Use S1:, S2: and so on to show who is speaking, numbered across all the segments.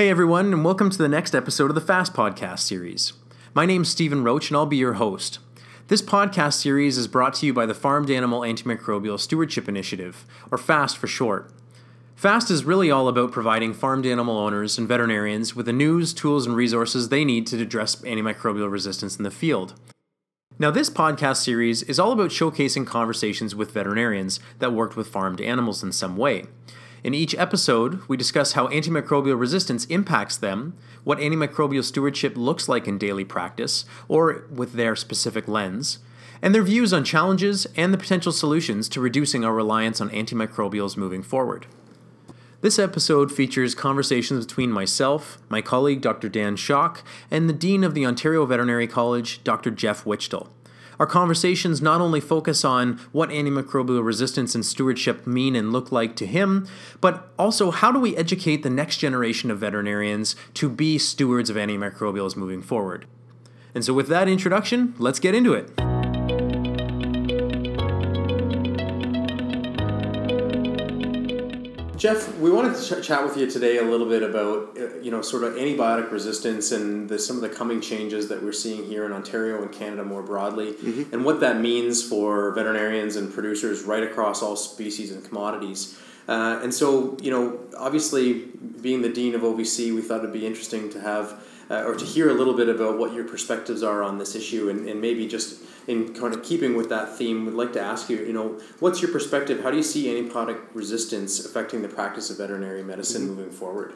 S1: Hey everyone, and welcome to the next episode of the FAAST Podcast series. My name's Stephen Roach, and I'll be your host. This podcast series is brought to you by the Farmed Animal Antimicrobial Stewardship Initiative, or FAAST for short. FAAST is really all about providing farmed animal owners and veterinarians with the news, tools, and resources they need to address antimicrobial resistance in the field. Now, this podcast series is all about showcasing conversations with veterinarians that worked with farmed animals in some way. In each episode, we discuss how antimicrobial resistance impacts them, what antimicrobial stewardship looks like in daily practice, or with their specific lens, and their views on challenges and the potential solutions to reducing our reliance on antimicrobials moving forward. This episode features conversations between myself, my colleague Dr. Dan Schock, and the Dean of the Ontario Veterinary College, Dr. Jeff Wichtel. Our conversations not only focus on what antimicrobial resistance and stewardship mean and look like to him, but also how do we educate the next generation of veterinarians to be stewards of antimicrobials moving forward. And so, with that introduction, let's get into it. Jeff, we wanted to ch- chat with you today a little bit about uh, you know sort of antibiotic resistance and the, some of the coming changes that we're seeing here in Ontario and Canada more broadly, mm-hmm. and what that means for veterinarians and producers right across all species and commodities. Uh, and so, you know, obviously, being the dean of OVC, we thought it'd be interesting to have uh, or to hear a little bit about what your perspectives are on this issue, and, and maybe just in kind of keeping with that theme, would like to ask you, you know, what's your perspective? How do you see antibiotic resistance affecting the practice of veterinary medicine mm-hmm. moving forward?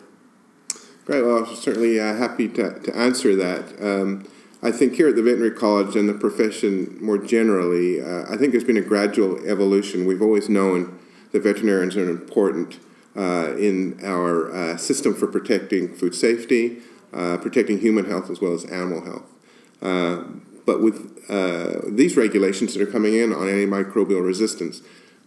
S2: Great. Well, I'm certainly uh, happy to, to answer that. Um, I think here at the Veterinary College and the profession more generally, uh, I think there's been a gradual evolution. We've always known that veterinarians are important uh, in our uh, system for protecting food safety, uh, protecting human health as well as animal health. But with uh, these regulations that are coming in on antimicrobial resistance,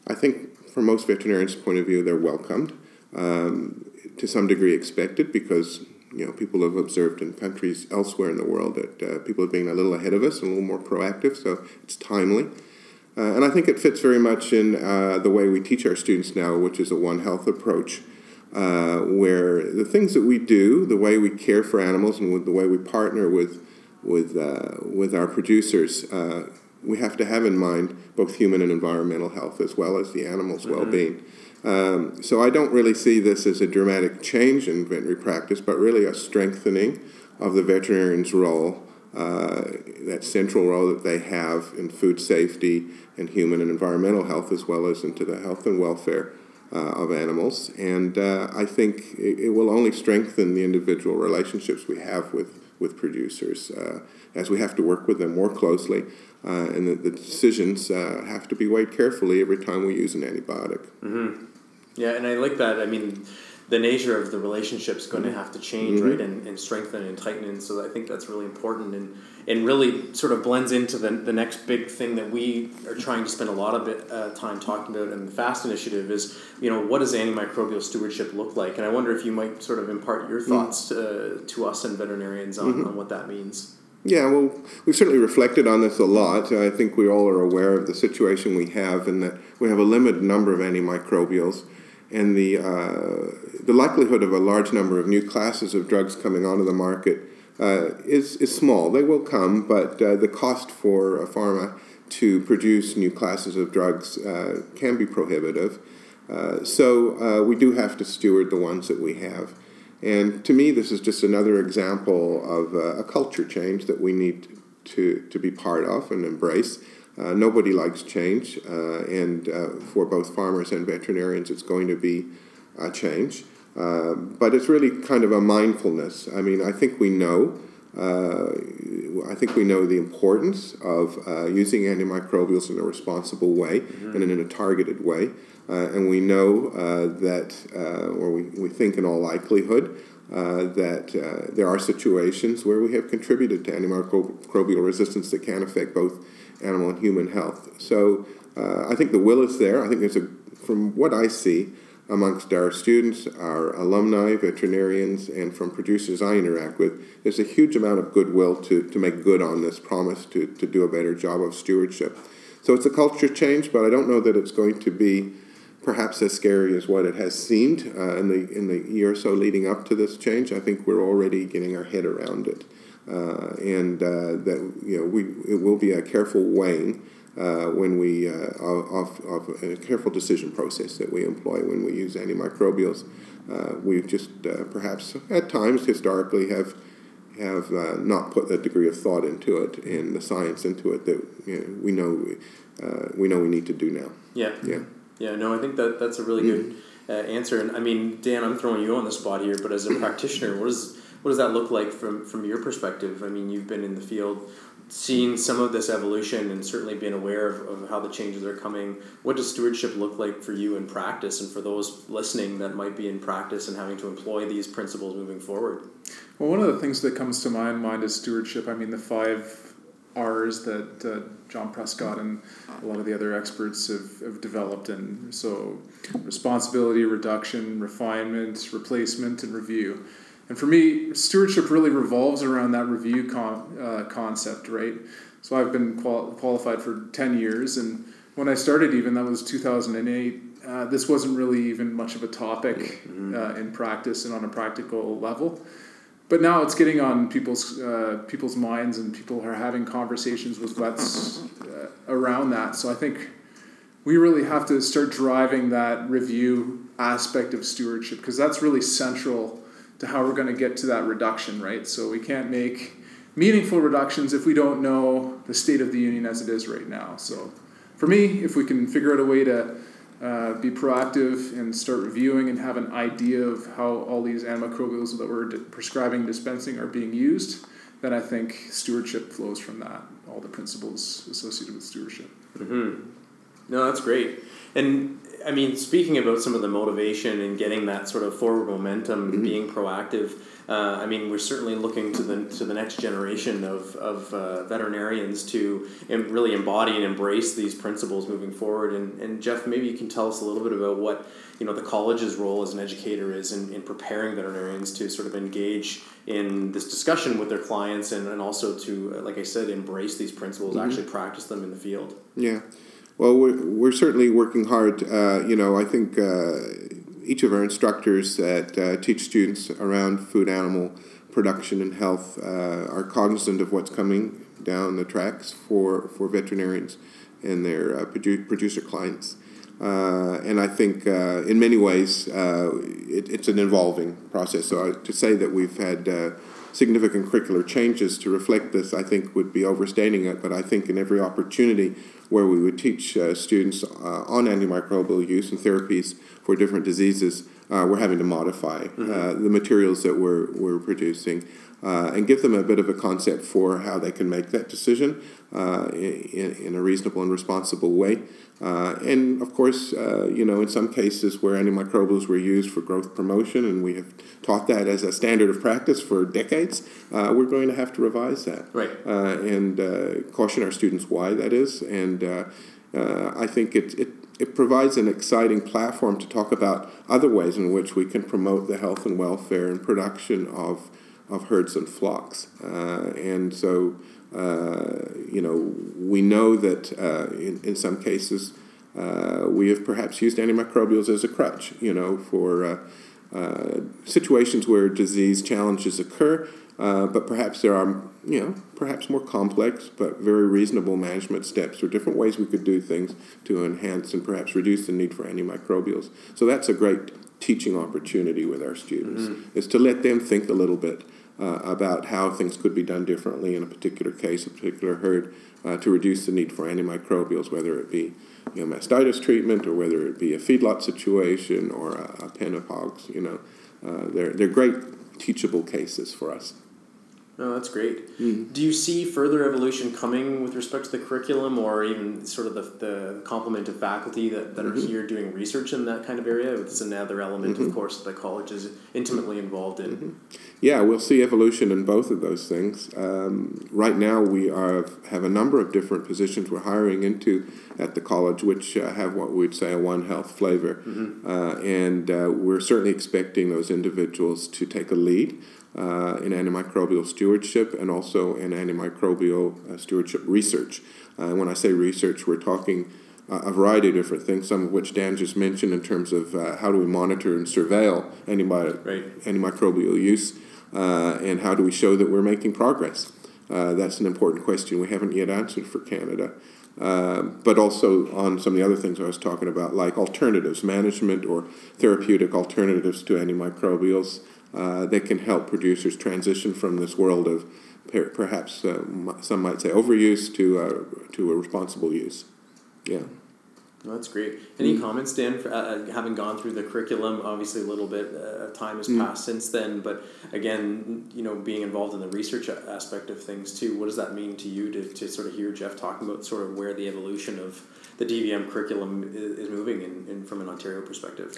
S2: I think from most veterinarians' point of view, they're welcomed. Um, to some degree, expected because you know people have observed in countries elsewhere in the world that uh, people are being a little ahead of us and a little more proactive. So it's timely. Uh, and I think it fits very much in uh, the way we teach our students now, which is a One Health approach, uh, where the things that we do, the way we care for animals, and the way we partner with with uh, with our producers, uh, we have to have in mind both human and environmental health as well as the animal's mm-hmm. well-being. Um, so I don't really see this as a dramatic change in veterinary practice, but really a strengthening of the veterinarian's role, uh, that central role that they have in food safety and human and environmental health, as well as into the health and welfare uh, of animals. And uh, I think it, it, will only strengthen the individual relationships we have with with producers uh, as we have to work with them more closely. Uh, and the, the decisions uh, have to be weighed carefully every time we use an antibiotic.
S1: Mm-hmm. Yeah, and I like that. I mean, the nature of the relationship is going to have to change, mm-hmm. right, and, and strengthen and tighten. And so I think that's really important and, and really sort of blends into the, the next big thing that we are trying to spend a lot of bit, uh, time talking about in the FAAST initiative is, you know, what does antimicrobial stewardship look like? And I wonder if you might sort of impart your mm-hmm. thoughts uh, to us and veterinarians on, mm-hmm. on what that means.
S2: Yeah, well, we've certainly reflected on this a lot. I think we all are aware of the situation we have and that we have a limited number of antimicrobials and the, uh, the likelihood of a large number of new classes of drugs coming onto the market uh, is, is small. They will come, but uh, the cost for a pharma to produce new classes of drugs uh, can be prohibitive. Uh, so uh, we do have to steward the ones that we have. And to me, this is just another example of a culture change that we need to, to be part of and embrace. Uh, nobody likes change, uh, and uh, for both farmers and veterinarians, it's going to be a change. But it's really kind of a mindfulness. I mean, I think we know. Uh, I think we know the importance of uh, using antimicrobials in a responsible way mm-hmm. and in a targeted way. and we know that, or we, we think in all likelihood, that there are situations where we have contributed to antimicrobial resistance that can affect both animal and human health. So uh, I think the will is there. I think there's a, from what I see amongst our students, our alumni, veterinarians, and from producers I interact with, there's a huge amount of goodwill to, to make good on this promise to, to do a better job of stewardship. So it's a culture change, but I don't know that it's going to be perhaps as scary as what it has seemed uh, in the in the year or so leading up to this change. I think we're already getting our head around it, uh, and uh, that you know we it will be a careful weighing. Uh, when we uh, of, of a careful decision process that we employ when we use antimicrobials, uh, we just perhaps at times historically have have not put that degree of thought into it and the science into it that you know, we know we know we need to do now.
S1: Yeah.
S2: Yeah.
S1: Yeah, no, I think that that's a really good uh, answer. And I mean, Dan, I'm throwing you on the spot here, but as a practitioner, what does what does that look like from from your perspective? I mean, you've been in the field, seeing some of this evolution, and certainly being aware of, of how the changes are coming. What does stewardship look like for you in practice, and for those listening that might be in practice and having to employ these principles moving forward?
S3: Well, one of the things that comes to my mind is stewardship. I mean, the five R's that uh, John Prescott and a lot of the other experts have, have developed. And so, responsibility, reduction, refinement, replacement, and review. And for me, stewardship really revolves around that review con- uh, concept, right? So I've been qual- qualified for 10 years, and when I started, even that was 2008. Uh, this wasn't really even much of a topic mm-hmm. uh, in practice and on a practical level but now it's getting on people's uh, people's minds, and people are having conversations with vets uh, around that. So I think we really have to start driving that review aspect of stewardship because that's really central to how we're going to get to that reduction, right? So we can't make meaningful reductions if we don't know the state of the union as it is right now. So for me, if we can figure out a way to uh, be proactive and start reviewing and have an idea of how all these antimicrobials that we're di- prescribing dispensing are being used, then I think stewardship flows from that, all the principles associated with stewardship.
S1: Mm-hmm. No, that's great. And I mean, speaking about some of the motivation and getting that sort of forward momentum, mm-hmm. being proactive, uh, I mean, we're certainly looking to the to the next generation of of uh, veterinarians to really embody and embrace these principles moving forward. And, and Jeff, maybe you can tell us a little bit about what you know the college's role as an educator is in, in preparing veterinarians to sort of engage in this discussion with their clients and, and also to, like I said, embrace these principles, mm-hmm. actually practice them in the field.
S2: Yeah. Well, we're, we're certainly working hard. Uh, you know, I think uh, each of our instructors that uh, teach students around food animal production and health uh, are cognizant of what's coming down the tracks for, for veterinarians and their uh, produ- producer clients. Uh, and I think in many ways it, it's an evolving process. So to say that we've had significant curricular changes to reflect this, I think would be overstating it. But I think in every opportunity where we would teach uh, students uh, on antimicrobial use and therapies for different diseases, uh, we're having to modify mm-hmm. uh, the materials that we're, we're producing uh, and give them a bit of a concept for how they can make that decision uh, in, in a reasonable and responsible way. Uh, and of course, uh, you know, in some cases where antimicrobials were used for growth promotion, and we have taught that as a standard of practice for decades, we're going to have to revise that.
S1: Right.
S2: and caution our students why that is. And I think it, it it provides an exciting platform to talk about other ways in which we can promote the health and welfare and production of, of herds and flocks. Uh, and so, uh, you know, we know that uh, in, in some cases uh, we have perhaps used antimicrobials as a crutch, you know, for uh, uh, situations where disease challenges occur uh, but perhaps there are, you know, perhaps more complex but very reasonable management steps or different ways we could do things to enhance and perhaps reduce the need for antimicrobials. So that's a great teaching opportunity with our students, mm-hmm. is to let them think a little bit uh, about how things could be done differently in a particular case, a particular herd, uh, to reduce the need for antimicrobials, whether it be you know, mastitis treatment or whether it be a feedlot situation or a, a pen of hogs. You know, uh, they're, they're great teachable cases for us.
S1: No, that's great. Mm-hmm. Do you see further evolution coming with respect to the curriculum or even sort of the, the complement of faculty that, that mm-hmm. are here doing research in that kind of area? It's another element, mm-hmm. of course, that the college is intimately involved in.
S2: Mm-hmm. Yeah, we'll see evolution in both of those things. Um, right now, we are, have a number of different positions we're hiring into at the college, which uh, have what we'd say a One Health flavor. Mm-hmm. Uh, and uh, we're certainly expecting those individuals to take a lead uh, in antimicrobial stewardship and also in antimicrobial uh, stewardship research. Uh, when I say research, we're talking a variety of different things, some of which Dan just mentioned in terms of uh, how do we monitor and surveil antibi-
S1: Right.
S2: antimicrobial use, uh, and how do we show that we're making progress. Uh, that's an important question we haven't yet answered for Canada. Uh, but also on some of the other things I was talking about, like alternatives, management or therapeutic alternatives to antimicrobials uh, that can help producers transition from this world of per- perhaps uh, some might say overuse to uh, to a responsible use. Yeah.
S1: That's great. Any comments, Dan, for, uh, having gone through the curriculum? Obviously, a little bit uh, of time has passed since then, but again, you know, being involved in the research aspect of things too, what does that mean to you to, to sort of hear Jeff talking about sort of where the evolution of the DVM curriculum is, is moving in, in, from an Ontario perspective?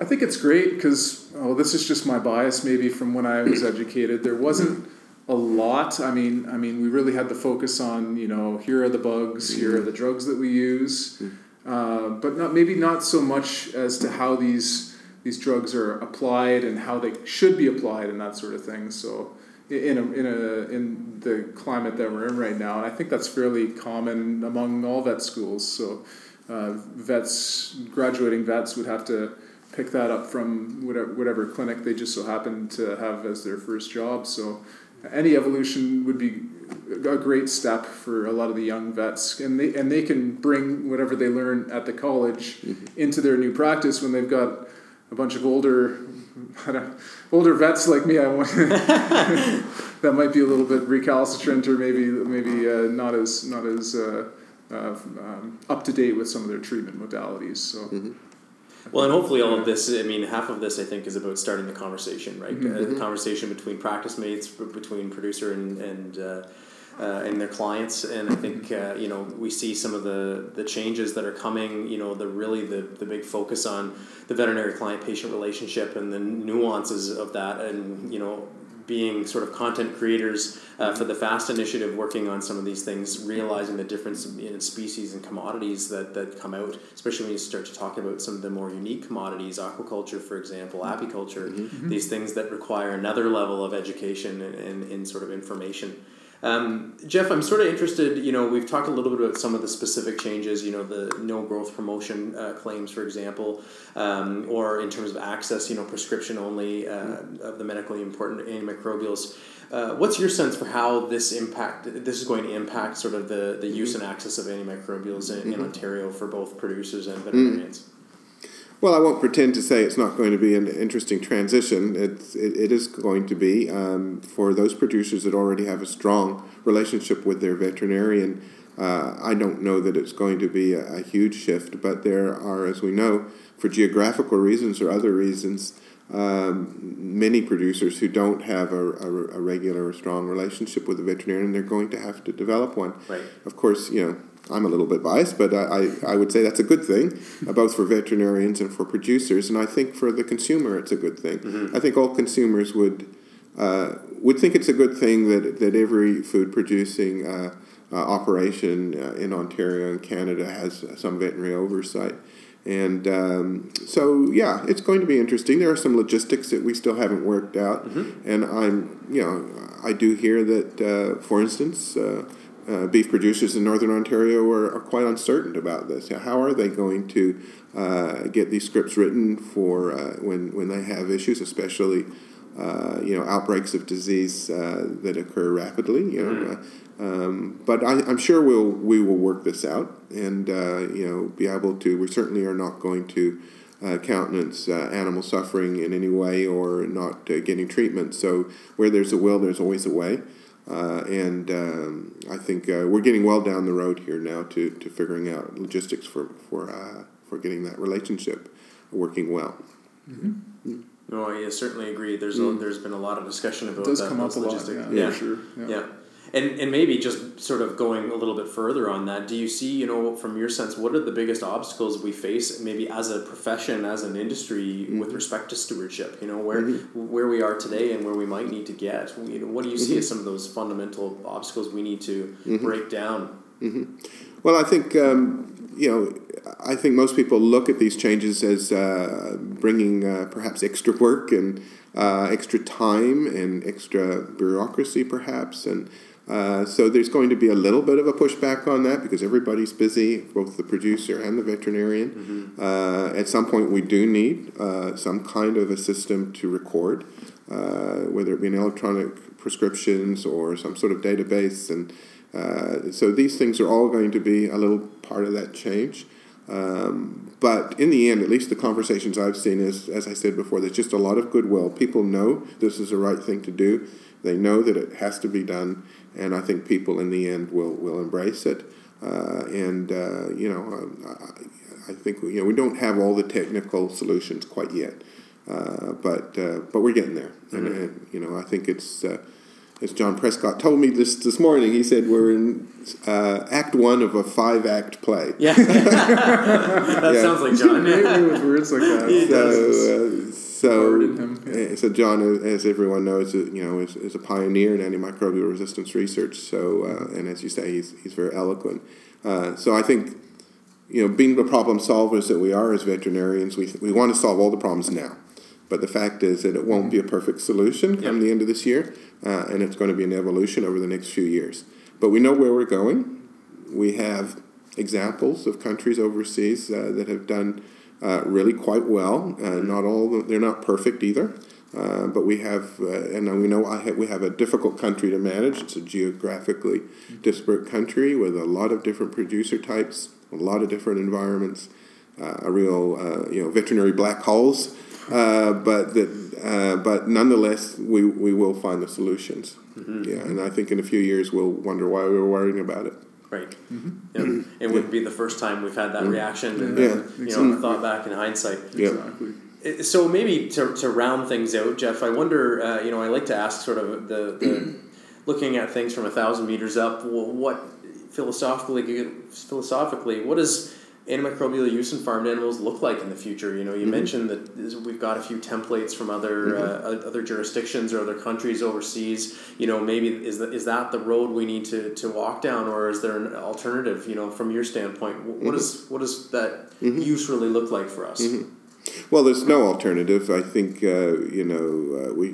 S3: I think it's great because oh, this is just my bias maybe from when I was educated. There wasn't a lot. I mean, I mean, we really had to focus on you know here are the bugs, here are the drugs that we use, uh, but not maybe not so much as to how these these drugs are applied and how they should be applied and that sort of thing. So in a, in a in the climate that we're in right now, and I think that's fairly common among all vet schools. So uh, vets graduating vets would have to pick that up from whatever, whatever clinic they just so happen to have as their first job. So any evolution would be a great step for a lot of the young vets, and they and they can bring whatever they learn at the college into their new practice when they've got a bunch of older. I don't, older vets like me, I want that might be a little bit recalcitrant or maybe maybe uh, not as not as uh, uh, um, up to date with some of their treatment modalities. So.
S1: Well, and hopefully all of this, I mean, half of this, I think, is about starting the conversation, right? Uh, the conversation between practice mates, between producer and, and, uh, uh, and their clients. And I think, uh, you know, we see some of the, the changes that are coming, you know, the really the, the big focus on the veterinary client patient relationship and the nuances of that. And, you know, being sort of content creators uh, for the FAAST initiative, working on some of these things, realizing the difference in species and commodities that, that come out, especially when you start to talk about some of the more unique commodities, aquaculture, for example, apiculture, these things that require another level of education and, and, and sort of information. Um, Jeff, I'm sort of interested. You know, we've talked a little bit about some of the specific changes. You know, the no growth promotion uh, claims, for example, um, or in terms of access. You know, prescription only uh, of the medically important antimicrobials. Uh, what's your sense for how this impact? This is going to impact sort of the, the use and access of antimicrobials in, in Ontario for both producers and veterinarians.
S2: Well, I won't pretend to say it's not going to be an interesting transition. It's, it, it is going to be um, for those producers that already have a strong relationship with their veterinarian. Uh, I don't know that it's going to be a, a, huge shift, but there are, as we know, for geographical reasons or other reasons, um, many producers who don't have a, a, a, regular or strong relationship with the veterinarian, they're going to have to develop one.
S1: Right.
S2: Of course, you know, I'm a little bit biased, but I, I, I would say that's a good thing, uh, both for veterinarians and for producers. And I think for the consumer, it's a good thing.
S1: Mm-hmm.
S2: I think all consumers would uh, would think it's a good thing that, that every food producing uh, uh, operation uh, in Ontario and Canada has some veterinary oversight. And um, so, yeah, it's going to be interesting. There are some logistics that we still haven't worked out.
S1: Mm-hmm.
S2: And I'm, you know, I do hear that, uh, for instance, uh, beef producers in Northern Ontario are, are, quite uncertain about this. How are they going to uh, get these scripts written for uh, when, when they have issues, especially uh, you know outbreaks of disease that occur rapidly? You know, mm-hmm. um, but I, am sure we'll we will work this out and you know be able to. We certainly are not going to. Uh, countenance uh, animal suffering in any way or not uh, getting treatment. So, where there's a will, there's always a way. Uh, and um, I think uh, we're getting well down the road here now to, to figuring out logistics for for uh, for getting that relationship working well.
S1: Mm-hmm. Mm. No, I certainly agree. There's mm. a, there's been a lot of discussion about
S3: it does
S1: that.
S3: come up a lot, yeah, yeah. sure.
S1: Yeah. yeah. And, and maybe just sort of going a little bit further on that, do you see, you know, from your sense, what are the biggest obstacles we face, maybe as a profession, as an industry, mm-hmm. with respect to stewardship? You know, where mm-hmm. where we are today and where we might need to get. You know, what do you see mm-hmm. as some of those fundamental obstacles we need to break down?
S2: Well, I think um, you know, I think most people look at these changes as uh, bringing uh, perhaps extra work and uh, extra time and extra bureaucracy, perhaps, and Uh, so there's going to be a little bit of a pushback on that because everybody's busy, both the producer and the veterinarian. Mm-hmm. Uh, at some point, we do need uh, some kind of a system to record, uh, whether it be an electronic prescriptions or some sort of database, and uh, so these things are all going to be a little part of that change. Um, but in the end, at least the conversations I've seen is, as I said before, there's just a lot of goodwill. People know this is the right thing to do. They know that it has to be done, and I think people in the end will will embrace it. Uh, and uh, you know, I, I think you know we don't have all the technical solutions quite yet, uh, but uh, but we're getting there. Mm-hmm. And, and, you know, I think it's uh, as John Prescott told me this this morning. He said we're in uh, Act One of a five act play.
S1: Yeah, that yeah. sounds like John.
S3: with words like that.
S2: So, so, yeah. so John, as everyone knows, you know, is, is a pioneer in antimicrobial resistance research. So, uh, and as you say, he's he's very eloquent. Uh, so I think, you know, being the problem solvers that we are as veterinarians, we we want to solve all the problems now. But the fact is that it won't be a perfect solution yep. come the end of this year, uh, and it's going to be an evolution over the next few years. But we know where we're going. We have examples of countries overseas uh, that have done uh, really quite well. Uh, not all they're not perfect either, uh, but we have, uh, and we know have, we have a difficult country to manage. It's a geographically disparate country with a lot of different producer types, a lot of different environments, uh, a real uh, you know veterinary black holes. But that, but nonetheless, we, we will find the solutions. Mm-hmm. Yeah, and I think in a few years we'll wonder why we were worrying about it.
S1: Right. Mm-hmm. Yeah. It wouldn't be the first time we've had that mm-hmm. reaction. And, yeah. You exactly. know, thought back in hindsight.
S2: Exactly.
S1: So maybe to, to round things out, Jeff, I wonder. Uh, you know, I like to ask sort of the, the looking at things from a thousand meters up. What philosophically, philosophically, what is antimicrobial use in farmed animals look like in the future? You know, you mm-hmm. mentioned that we've got a few templates from other mm-hmm. uh, other jurisdictions or other countries overseas. You know, maybe is that is that the road we need to, to walk down, or is there an alternative? You know, from your standpoint, what mm-hmm. is what does that mm-hmm. use really look like for us?
S2: Mm-hmm. Well, there's no alternative. I think uh, you know uh, we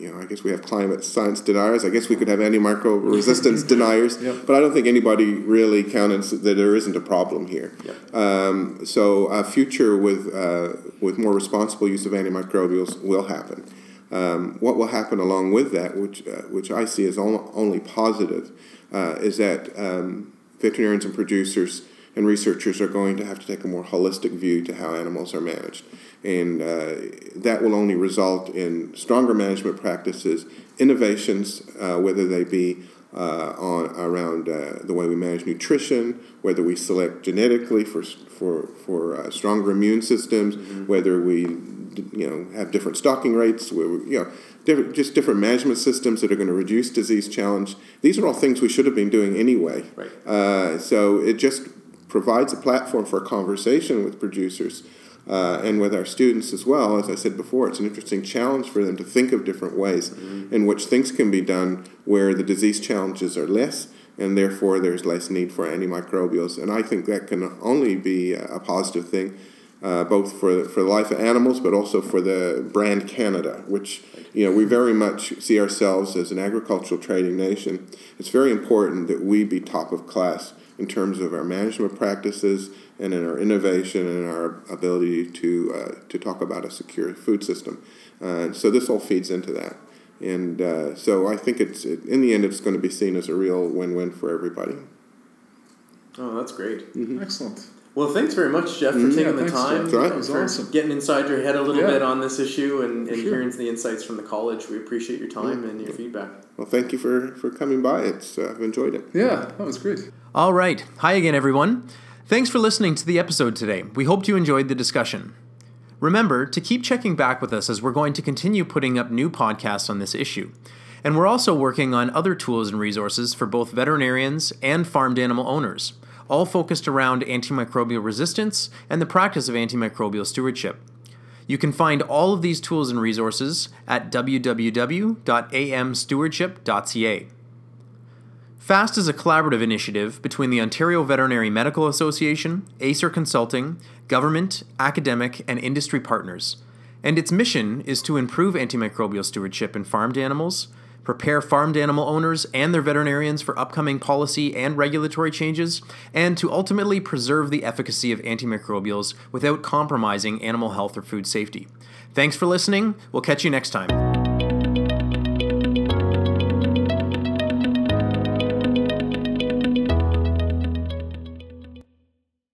S2: you know, I guess we have climate science deniers. I guess we could have antimicrobial resistance deniers, yep. but I don't think anybody really counts that there isn't a problem here. Yep. Um, so a future with uh, with more responsible use of antimicrobials will happen. Um, what will happen along with that, which uh, which I see as only positive, uh, is that um, veterinarians and producers and researchers are going to have to take a more holistic view to how animals are managed and uh, that will only result in stronger management practices, innovations, uh, whether they be uh, on around uh, the way we manage nutrition, whether we select genetically for for for uh, stronger immune systems, mm-hmm. whether we you know have different stocking rates, where we, you know. Different, just different management systems that are going to reduce disease challenge. These are all things we should have been doing anyway.
S1: Right.
S2: Uh, so it just provides a platform for conversation with producers uh, and with our students as well. As I said before, it's an interesting challenge for them to think of different ways mm-hmm. in which things can be done where the disease challenges are less and therefore there's less need for antimicrobials. And I think that can only be a positive thing. Uh, both for for the life of animals, but also for the brand Canada, which you know we very much see ourselves as an agricultural trading nation. It's very important that we be top of class in terms of our management practices, and in our innovation and our ability to uh, to talk about a secure food system. Uh, so this all feeds into that, and uh, so I think it's it, in the end it's going to be seen as a real win-win for everybody.
S1: Oh, that's great!
S3: Mm-hmm. Excellent.
S1: Well, thanks very much, Jeff, for mm-hmm. taking yeah, the time.
S2: Right.
S1: for awesome. getting inside your head a little yeah. bit on this issue and, and sure. hearing the insights from the college. We appreciate your time and your feedback.
S2: Well, thank you for, for coming by. It's uh, I've enjoyed it.
S3: Yeah, that was great.
S1: All right. Hi again, everyone. Thanks for listening to the episode today. We hoped you enjoyed the discussion. Remember to keep checking back with us as we're going to continue putting up new podcasts on this issue. And we're also working on other tools and resources for both veterinarians and farmed animal owners, all focused around antimicrobial resistance and the practice of antimicrobial stewardship. You can find all of these tools and resources at www.amstewardship.ca. FAAST is a collaborative initiative between the Ontario Veterinary Medical Association, Acer Consulting, government, academic, and industry partners, and its mission is to improve antimicrobial stewardship in farmed animals, prepare farmed animal owners and their veterinarians for upcoming policy and regulatory changes, and to ultimately preserve the efficacy of antimicrobials without compromising animal health or food safety. Thanks for listening. We'll catch you next time.